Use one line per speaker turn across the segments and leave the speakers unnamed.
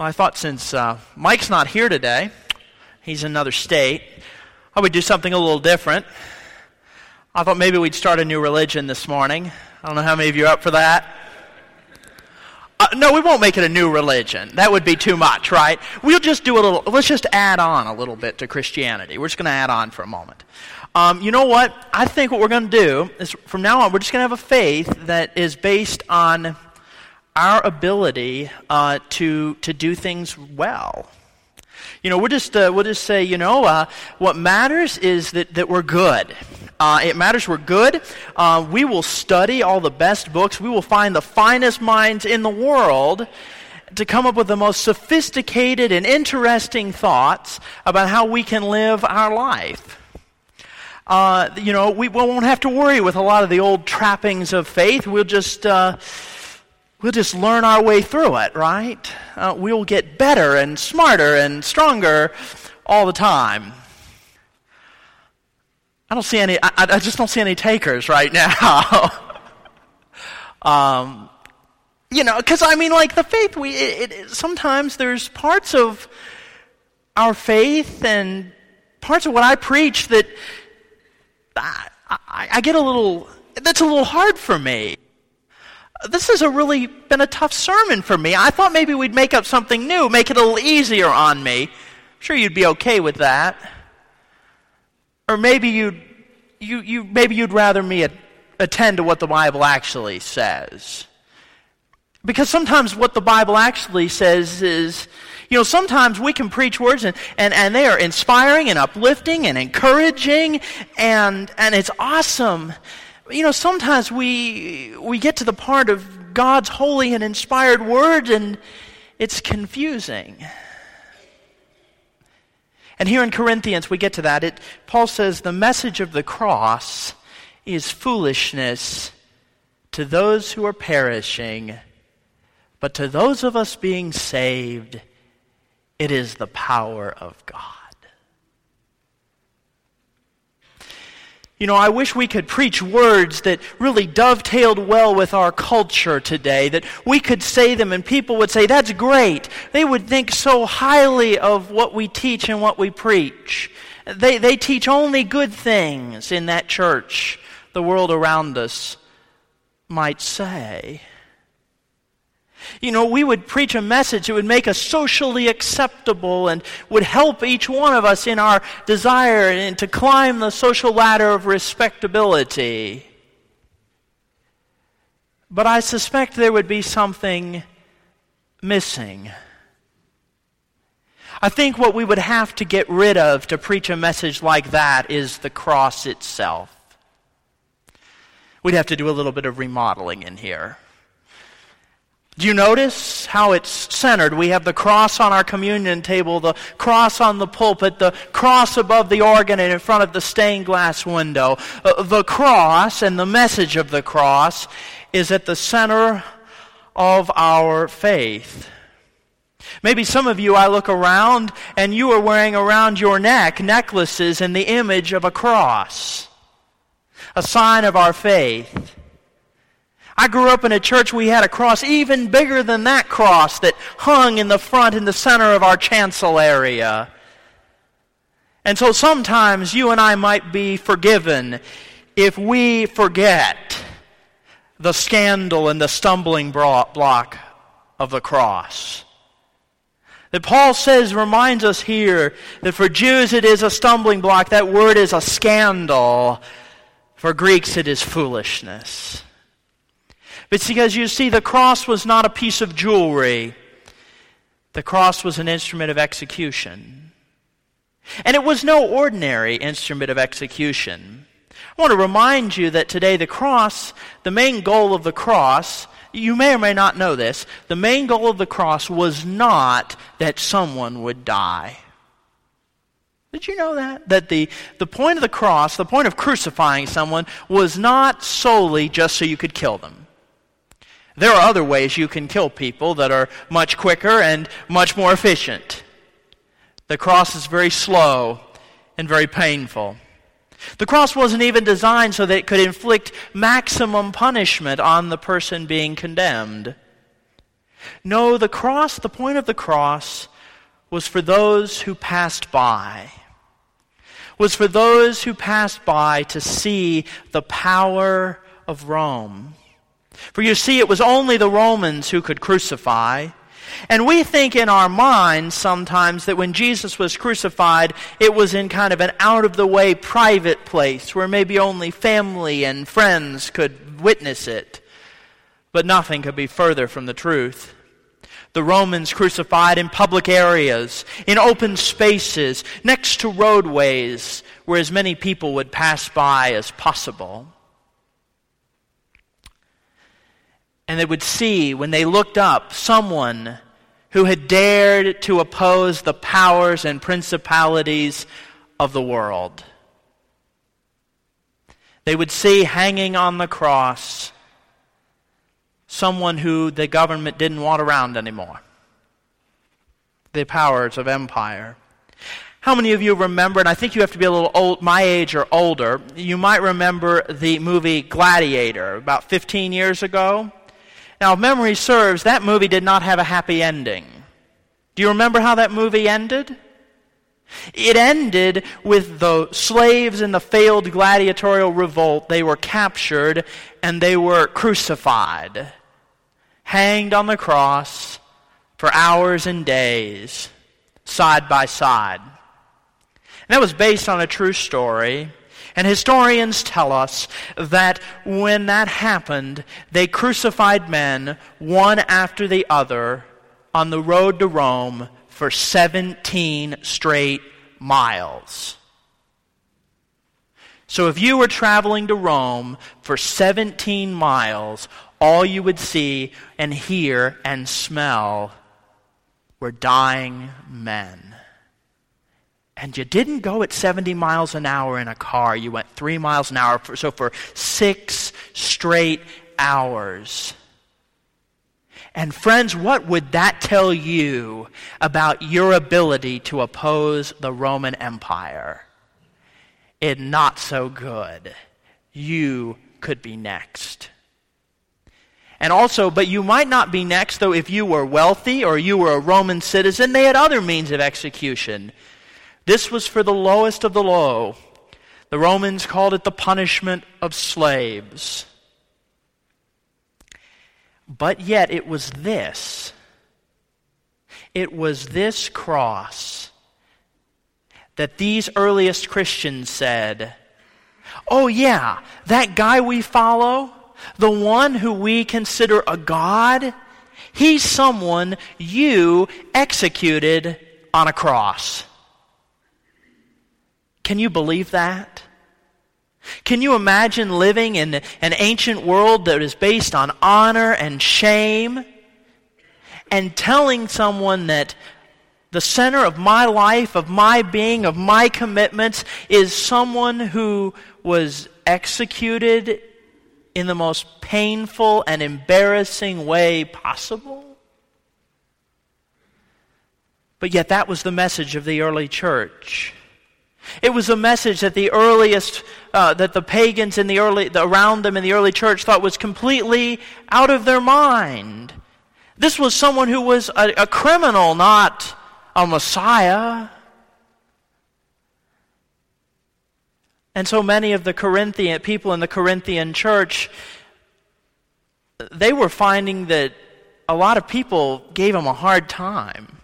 Well, I thought since uh, Mike's not here today, he's in another state, I would do something a little different. I thought maybe we'd start a new religion this morning. I don't know how many of you are up for that. Uh, no, we won't make it a new religion. That would be too much, right? We'll just do a little, let's just add on a little bit to Christianity. We're just going to add on for a moment. Um, you know what? I think what we're going to do is from now on, we're just going to have a faith that is based on our ability uh, to, to do things well. You know, we'll just, uh, we'll just say, you know, uh, what matters is that, that we're good. Uh, it matters we're good. Uh, we will study all the best books. We will find the finest minds in the world to come up with the most sophisticated and interesting thoughts about how we can live our life. Uh, you know, we won't have to worry with a lot of the old trappings of faith. We'll just uh, we'll just learn our way through it, right? Uh, we'll get better and smarter and stronger all the time. I don't see any, I, I just don't see any takers right now. um, you know, because I mean, like the faith, we, it, it, sometimes there's parts of our faith and parts of what I preach that I, I, I get a little, that's a little hard for me this has really been a tough sermon for me. I thought maybe we'd make up something new, make it a little easier on me. I'm sure you'd be okay with that. Or maybe you'd, you, you, maybe you'd rather me attend to what the Bible actually says. Because sometimes what the Bible actually says is, you know, sometimes we can preach words and, and, and they are inspiring and uplifting and encouraging and, and it's awesome you know, sometimes we, we get to the part of God's holy and inspired word and it's confusing. And here in Corinthians, we get to that. It, Paul says, the message of the cross is foolishness to those who are perishing, but to those of us being saved, it is the power of God. You know, I wish we could preach words that really dovetailed well with our culture today, that we could say them and people would say, that's great. They would think so highly of what we teach and what we preach. They, they teach only good things in that church, the world around us might say. You know, we would preach a message that would make us socially acceptable and would help each one of us in our desire and to climb the social ladder of respectability. But I suspect there would be something missing. I think what we would have to get rid of to preach a message like that is the cross itself. We'd have to do a little bit of remodeling in here. Do you notice how it's centered? We have the cross on our communion table, the cross on the pulpit, the cross above the organ and in front of the stained glass window. Uh, the cross and the message of the cross is at the center of our faith. Maybe some of you, I look around and you are wearing around your neck necklaces in the image of a cross, a sign of our faith. I grew up in a church we had a cross even bigger than that cross that hung in the front in the center of our chancel area. And so sometimes you and I might be forgiven if we forget the scandal and the stumbling block of the cross. That Paul says, reminds us here that for Jews it is a stumbling block. That word is a scandal. For Greeks it is foolishness. It's because you see, the cross was not a piece of jewelry, the cross was an instrument of execution. And it was no ordinary instrument of execution. I want to remind you that today the cross, the main goal of the cross, you may or may not know this, the main goal of the cross was not that someone would die. Did you know that? That the, the point of the cross, the point of crucifying someone, was not solely just so you could kill them. There are other ways you can kill people that are much quicker and much more efficient. The cross is very slow and very painful. The cross wasn't even designed so that it could inflict maximum punishment on the person being condemned. No, the cross, the point of the cross, was for those who passed by. Was for those who passed by to see the power of Rome. For you see, it was only the Romans who could crucify. And we think in our minds sometimes that when Jesus was crucified, it was in kind of an out of the way private place where maybe only family and friends could witness it. But nothing could be further from the truth. The Romans crucified in public areas, in open spaces, next to roadways where as many people would pass by as possible. And they would see, when they looked up, someone who had dared to oppose the powers and principalities of the world. They would see hanging on the cross someone who the government didn't want around anymore the powers of empire. How many of you remember, and I think you have to be a little old, my age or older, you might remember the movie Gladiator about 15 years ago? Now, if memory serves, that movie did not have a happy ending. Do you remember how that movie ended? It ended with the slaves in the failed gladiatorial revolt. They were captured and they were crucified hanged on the cross for hours and days, side by side. And that was based on a true story. And historians tell us that when that happened, they crucified men one after the other on the road to Rome for 17 straight miles. So if you were traveling to Rome for 17 miles, all you would see and hear and smell were dying men. And you didn't go at 70 miles an hour in a car. You went three miles an hour. For, so for six straight hours. And friends, what would that tell you about your ability to oppose the Roman Empire? It not so good. You could be next. And also, but you might not be next, though, if you were wealthy or you were a Roman citizen. They had other means of execution. This was for the lowest of the low. The Romans called it the punishment of slaves. But yet, it was this. It was this cross that these earliest Christians said, Oh, yeah, that guy we follow the one who we consider a God, he's someone you executed on a cross. Can you believe that? Can you imagine living in an ancient world that is based on honor and shame and telling someone that the center of my life, of my being, of my commitments is someone who was executed in the most painful and embarrassing way possible? But yet, that was the message of the early church. It was a message that the earliest, uh, that the pagans in the early, the, around them in the early church thought was completely out of their mind. This was someone who was a, a criminal, not a Messiah. And so many of the Corinthian people in the Corinthian church, they were finding that a lot of people gave them a hard time.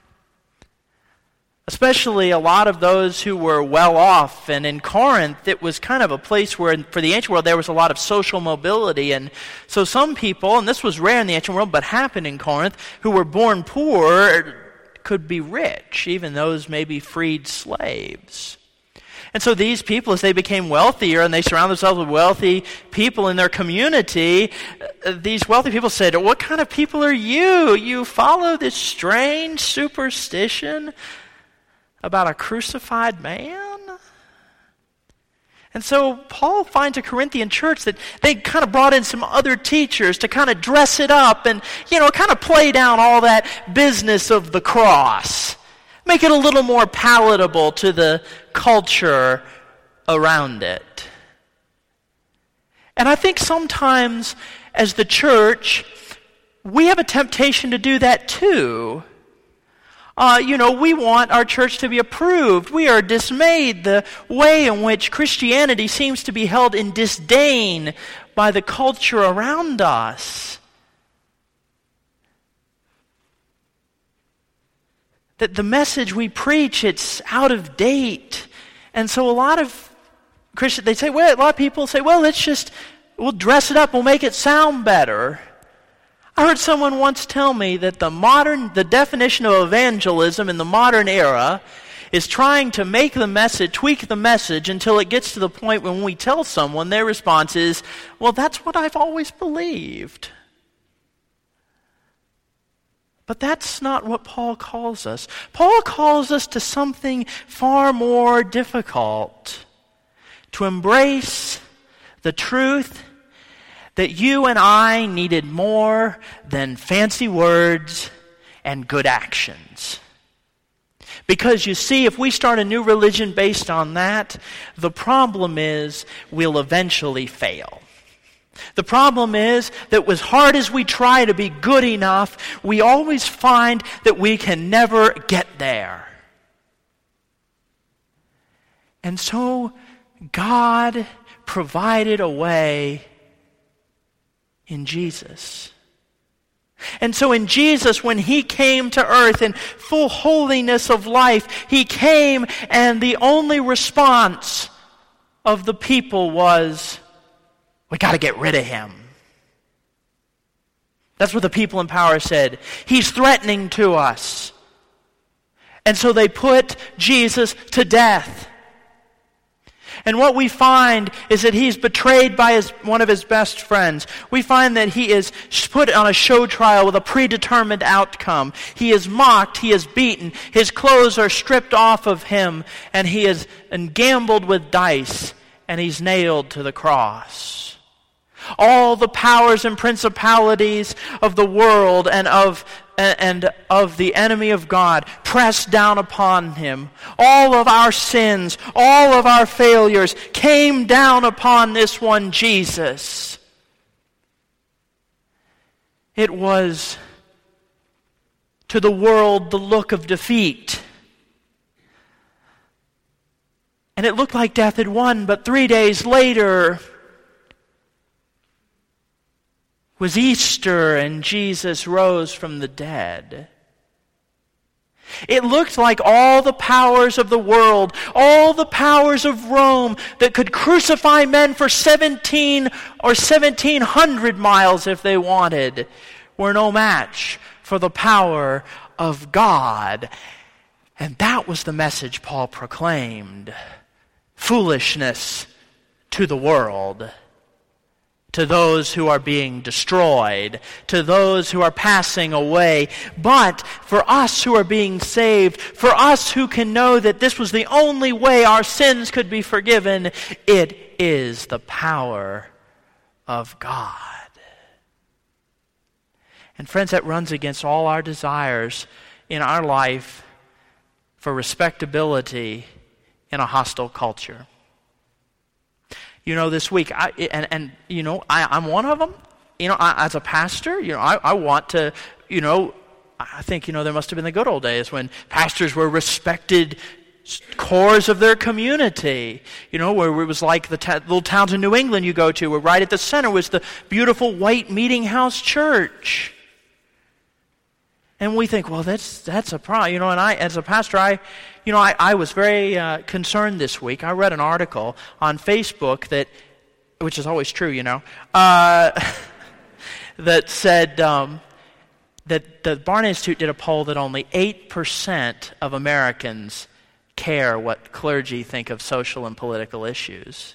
Especially a lot of those who were well off. And in Corinth, it was kind of a place where, for the ancient world, there was a lot of social mobility. And so some people, and this was rare in the ancient world, but happened in Corinth, who were born poor could be rich, even those maybe freed slaves. And so these people, as they became wealthier and they surround themselves with wealthy people in their community, these wealthy people said, What kind of people are you? You follow this strange superstition about a crucified man? And so Paul finds a Corinthian church that they kind of brought in some other teachers to kind of dress it up and, you know, kind of play down all that business of the cross make it a little more palatable to the culture around it. And I think sometimes as the church, we have a temptation to do that too. Uh, you know, we want our church to be approved. We are dismayed the way in which Christianity seems to be held in disdain by the culture around us. That the message we preach, it's out of date. And so a lot of Christians, they say, well, a lot of people say, well, let's just, we'll dress it up, we'll make it sound better. I heard someone once tell me that the modern, the definition of evangelism in the modern era is trying to make the message, tweak the message until it gets to the point when we tell someone, their response is, well, that's what I've always believed. But that's not what Paul calls us. Paul calls us to something far more difficult to embrace the truth that you and I needed more than fancy words and good actions. Because you see, if we start a new religion based on that, the problem is we'll eventually fail. The problem is that as hard as we try to be good enough, we always find that we can never get there. And so God provided a way in Jesus. And so, in Jesus, when He came to earth in full holiness of life, He came, and the only response of the people was, We got to get rid of Him. That's what the people in power said. He's threatening to us. And so they put Jesus to death. And what we find is that he's betrayed by his, one of his best friends. We find that he is put on a show trial with a predetermined outcome. He is mocked, he is beaten, his clothes are stripped off of him, and he is and gambled with dice, and he's nailed to the cross. All the powers and principalities of the world and of and of the enemy of God pressed down upon him. All of our sins, all of our failures came down upon this one Jesus. It was to the world the look of defeat. And it looked like death had won, but three days later, was Easter and Jesus rose from the dead. It looked like all the powers of the world, all the powers of Rome that could crucify men for 17 or 1700 miles if they wanted, were no match for the power of God. And that was the message Paul proclaimed foolishness to the world to those who are being destroyed, to those who are passing away. But for us who are being saved, for us who can know that this was the only way our sins could be forgiven, it is the power of God. And friends, that runs against all our desires in our life for respectability in a hostile culture you know, this week. I, and, and, you know, I, I'm one of them. You know, I, as a pastor, you know, I, I want to, you know, I think, you know, there must have been the good old days when pastors were respected cores of their community. You know, where it was like the little towns in New England you go to, where right at the center was the beautiful white meeting house church. And we think, well, that's, that's a problem. You know, and I, as a pastor, I, you know, I, I was very uh, concerned this week. I read an article on Facebook that, which is always true, you know, uh, that said um, that the Barna Institute did a poll that only 8% of Americans care what clergy think of social and political issues.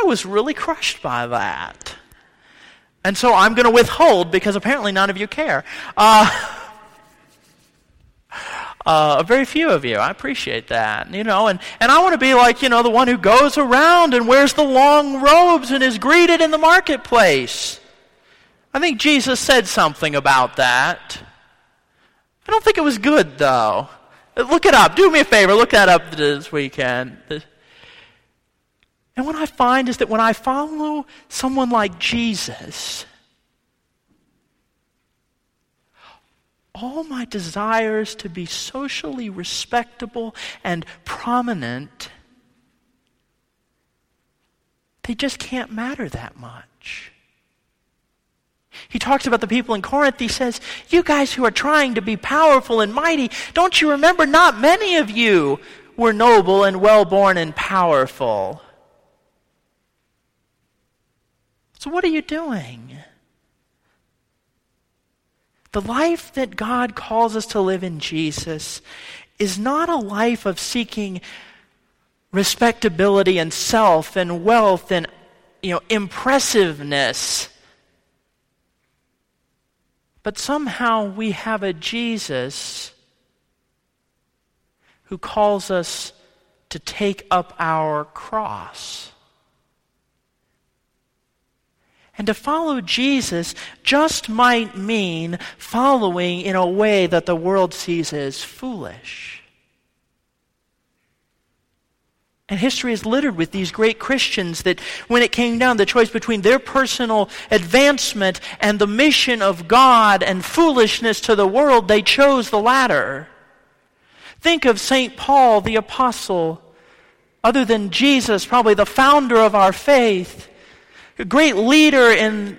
I was really crushed by that. And so I'm going to withhold because apparently none of you care. Uh, uh, very few of you. I appreciate that. You know, and, and I want to be like, you know, the one who goes around and wears the long robes and is greeted in the marketplace. I think Jesus said something about that. I don't think it was good, though. Look it up. Do me a favor. Look that up this weekend. And what I find is that when I follow someone like Jesus, all my desires to be socially respectable and prominent, they just can't matter that much. He talks about the people in Corinth. He says, You guys who are trying to be powerful and mighty, don't you remember not many of you were noble and well born and powerful? So, what are you doing? The life that God calls us to live in Jesus is not a life of seeking respectability and self and wealth and you know impressiveness but somehow we have a Jesus who calls us to take up our cross. And to follow Jesus just might mean following in a way that the world sees as foolish. And history is littered with these great Christians that, when it came down the choice between their personal advancement and the mission of God and foolishness to the world, they chose the latter. Think of St. Paul, the apostle, other than Jesus, probably the founder of our faith, a great leader in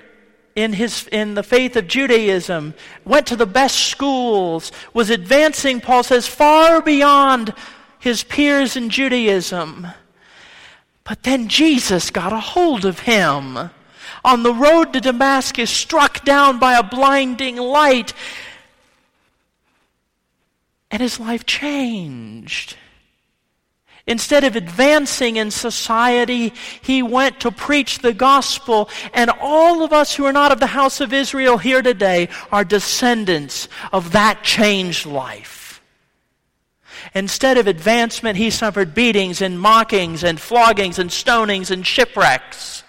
in, his, in the faith of Judaism, went to the best schools, was advancing, Paul says, far beyond his peers in Judaism. But then Jesus got a hold of him on the road to Damascus, struck down by a blinding light, and his life changed. Instead of advancing in society, he went to preach the gospel. And all of us who are not of the house of Israel here today are descendants of that changed life. Instead of advancement, he suffered beatings and mockings and floggings and stonings and shipwrecks.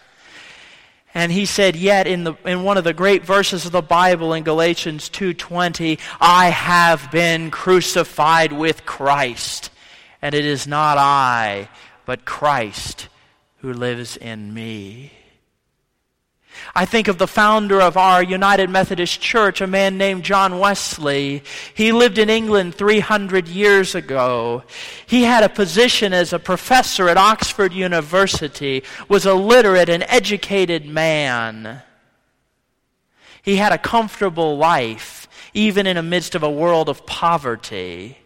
And he said, yet in, the, in one of the great verses of the Bible in Galatians 2.20, I have been crucified with Christ. And it is not I, but Christ who lives in me. I think of the founder of our United Methodist Church, a man named John Wesley. He lived in England 300 years ago. He had a position as a professor at Oxford University, was a literate and educated man. He had a comfortable life, even in the midst of a world of poverty.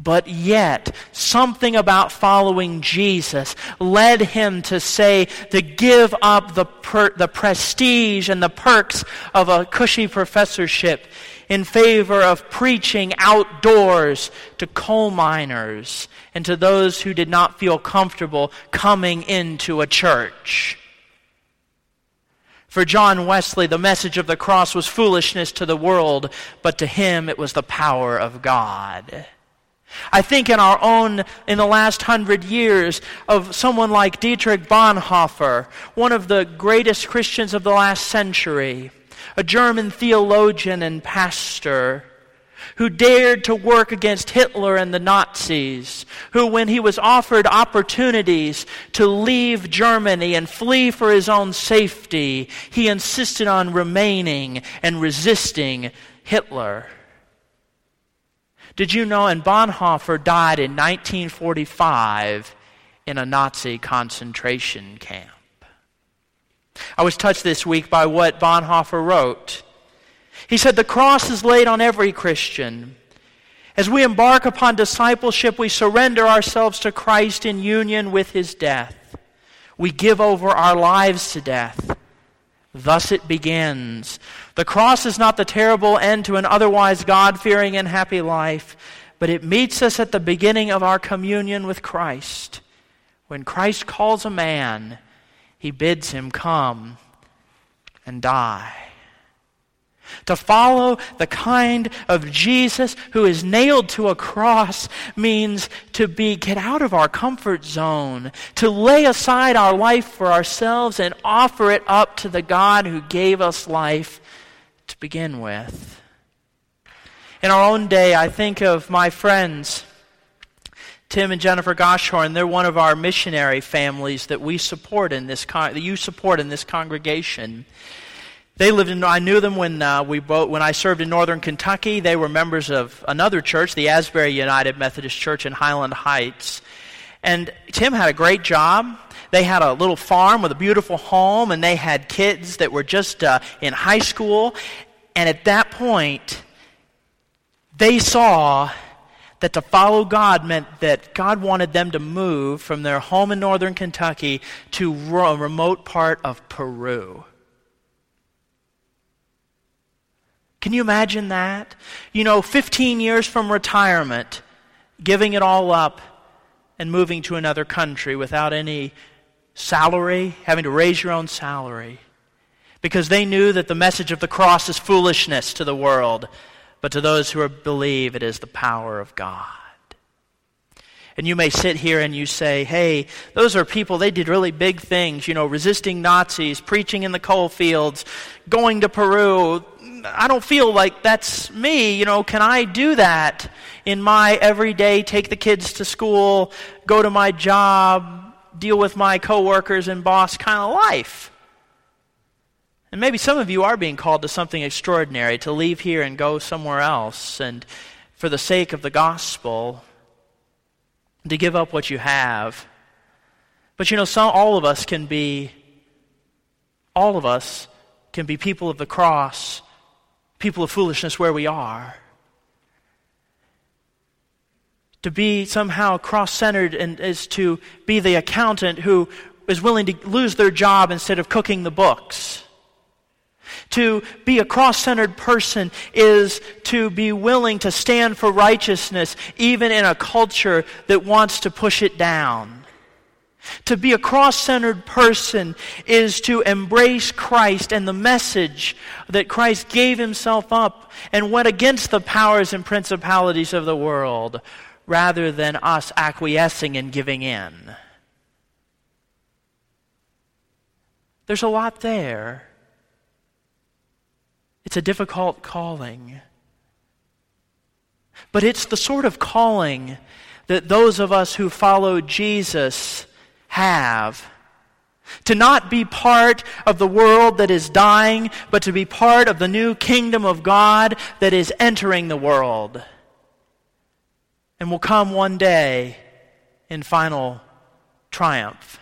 But yet, something about following Jesus led him to say, to give up the, per, the prestige and the perks of a cushy professorship in favor of preaching outdoors to coal miners and to those who did not feel comfortable coming into a church. For John Wesley, the message of the cross was foolishness to the world, but to him it was the power of God. I think in our own, in the last hundred years, of someone like Dietrich Bonhoeffer, one of the greatest Christians of the last century, a German theologian and pastor, who dared to work against Hitler and the Nazis, who, when he was offered opportunities to leave Germany and flee for his own safety, he insisted on remaining and resisting Hitler. Did you know? And Bonhoeffer died in 1945 in a Nazi concentration camp. I was touched this week by what Bonhoeffer wrote. He said, The cross is laid on every Christian. As we embark upon discipleship, we surrender ourselves to Christ in union with his death. We give over our lives to death. Thus it begins. The cross is not the terrible end to an otherwise God fearing and happy life, but it meets us at the beginning of our communion with Christ. When Christ calls a man, he bids him come and die. To follow the kind of Jesus who is nailed to a cross means to be get out of our comfort zone, to lay aside our life for ourselves and offer it up to the God who gave us life to begin with. In our own day, I think of my friends, Tim and Jennifer Goshorn. They're one of our missionary families that we support in this con- that you support in this congregation. They lived in, I knew them when, uh, we both, when I served in northern Kentucky. They were members of another church, the Asbury United Methodist Church in Highland Heights. And Tim had a great job. They had a little farm with a beautiful home, and they had kids that were just uh, in high school. And at that point, they saw that to follow God meant that God wanted them to move from their home in northern Kentucky to a remote part of Peru. Can you imagine that? You know, 15 years from retirement, giving it all up and moving to another country without any salary, having to raise your own salary. Because they knew that the message of the cross is foolishness to the world, but to those who believe it is the power of God. And you may sit here and you say, hey, those are people, they did really big things, you know, resisting Nazis, preaching in the coal fields, going to Peru. I don't feel like that's me. You know, can I do that in my everyday, take the kids to school, go to my job, deal with my coworkers and boss kind of life? And maybe some of you are being called to something extraordinary, to leave here and go somewhere else, and for the sake of the gospel, to give up what you have. But you know, some, all of us can be, all of us can be people of the cross, people of foolishness where we are. To be somehow cross centered and is to be the accountant who is willing to lose their job instead of cooking the books. To be a cross centered person is to be willing to stand for righteousness, even in a culture that wants to push it down. To be a cross centered person is to embrace Christ and the message that Christ gave himself up and went against the powers and principalities of the world rather than us acquiescing and giving in. There's a lot there. It's a difficult calling. But it's the sort of calling that those of us who follow Jesus have. To not be part of the world that is dying, but to be part of the new kingdom of God that is entering the world and will come one day in final triumph.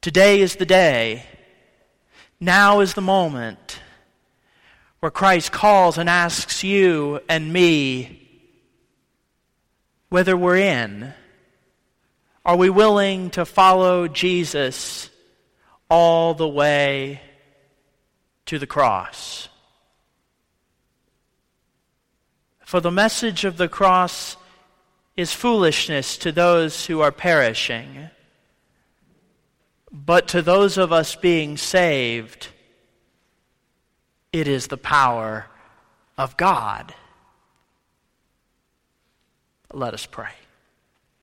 Today is the day. Now is the moment where Christ calls and asks you and me whether we're in. Are we willing to follow Jesus all the way to the cross? For the message of the cross is foolishness to those who are perishing, but to those of us being saved, it is the power of God. Let us pray.